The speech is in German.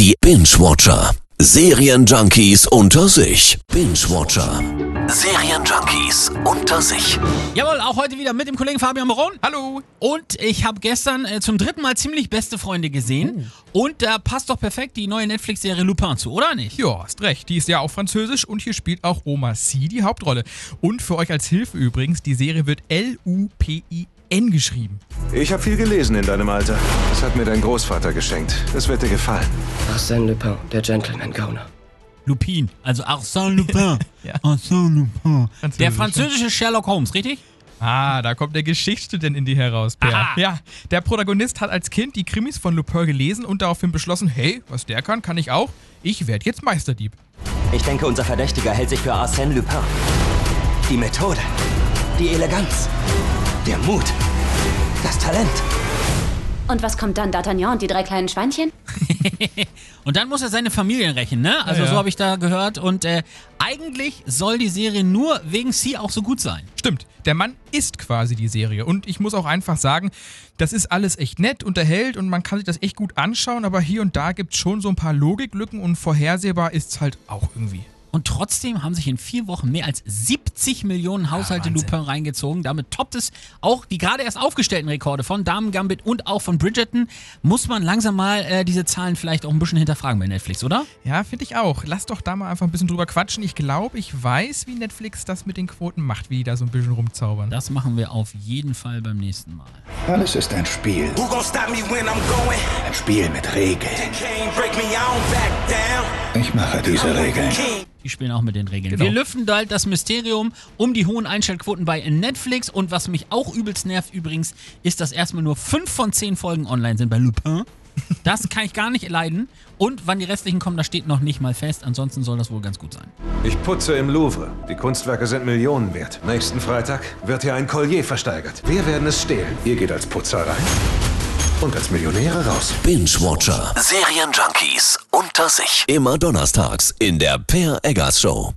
Die Binge-Watcher. Serienjunkies unter sich. Binge-Watcher. Serienjunkies unter sich. Jawohl, auch heute wieder mit dem Kollegen Fabian Moron. Hallo. Und ich habe gestern äh, zum dritten Mal ziemlich beste Freunde gesehen. Und da passt doch perfekt die neue Netflix-Serie Lupin zu, oder nicht? Ja, hast recht. Die ist ja auch französisch und hier spielt auch Oma C die Hauptrolle. Und für euch als Hilfe übrigens, die Serie wird L-U-P-I-N geschrieben. Ich habe viel gelesen in deinem Alter. Das hat mir dein Großvater geschenkt. Das wird dir gefallen. Arsène Lupin, der Gentleman-Gauner. Lupin, also Arsène Lupin. Ja. Arsène Lupin. Französisch, Der französische Sherlock Holmes, richtig? Ah, da kommt der Geschichtsstudent in dir heraus, Per. Aha. Ja, der Protagonist hat als Kind die Krimis von Lupin gelesen und daraufhin beschlossen, hey, was der kann, kann ich auch. Ich werde jetzt Meisterdieb. Ich denke, unser Verdächtiger hält sich für Arsène Lupin. Die Methode, die Eleganz, der Mut, das Talent. Und was kommt dann, D'Artagnan und die drei kleinen Schweinchen? Und dann muss er seine Familien rächen, ne? Also Ja, ja. so habe ich da gehört. Und äh, eigentlich soll die Serie nur wegen Sie auch so gut sein. Stimmt, der Mann ist quasi die Serie. Und ich muss auch einfach sagen, das ist alles echt nett, unterhält und man kann sich das echt gut anschauen, aber hier und da gibt es schon so ein paar Logiklücken und vorhersehbar ist es halt auch irgendwie. Und trotzdem haben sich in vier Wochen mehr als 70 Millionen Haushalte Wahnsinn. Lupin reingezogen. Damit toppt es auch die gerade erst aufgestellten Rekorde von Damen Gambit und auch von Bridgerton. Muss man langsam mal äh, diese Zahlen vielleicht auch ein bisschen hinterfragen bei Netflix, oder? Ja, finde ich auch. Lass doch da mal einfach ein bisschen drüber quatschen. Ich glaube, ich weiß, wie Netflix das mit den Quoten macht, wie die da so ein bisschen rumzaubern. Das machen wir auf jeden Fall beim nächsten Mal. Alles ist ein Spiel. Who gon' stop me when I'm going? Ein Spiel mit Regeln. Can't break me, I don't back down. Ich mache diese Regeln. Die spielen auch mit den Regeln. Genau. Wir lüften bald das Mysterium um die hohen Einschaltquoten bei Netflix. Und was mich auch übelst nervt übrigens, ist, dass erstmal nur 5 von 10 Folgen online sind bei Lupin. Das kann ich gar nicht leiden. Und wann die restlichen kommen, das steht noch nicht mal fest. Ansonsten soll das wohl ganz gut sein. Ich putze im Louvre. Die Kunstwerke sind Millionen wert. Nächsten Freitag wird hier ein Collier versteigert. Wir werden es stehlen. Ihr geht als Putzer rein und als Millionäre raus. Binge-Watcher. Serienjunkies unter sich. Immer donnerstags in der Per Eggers Show.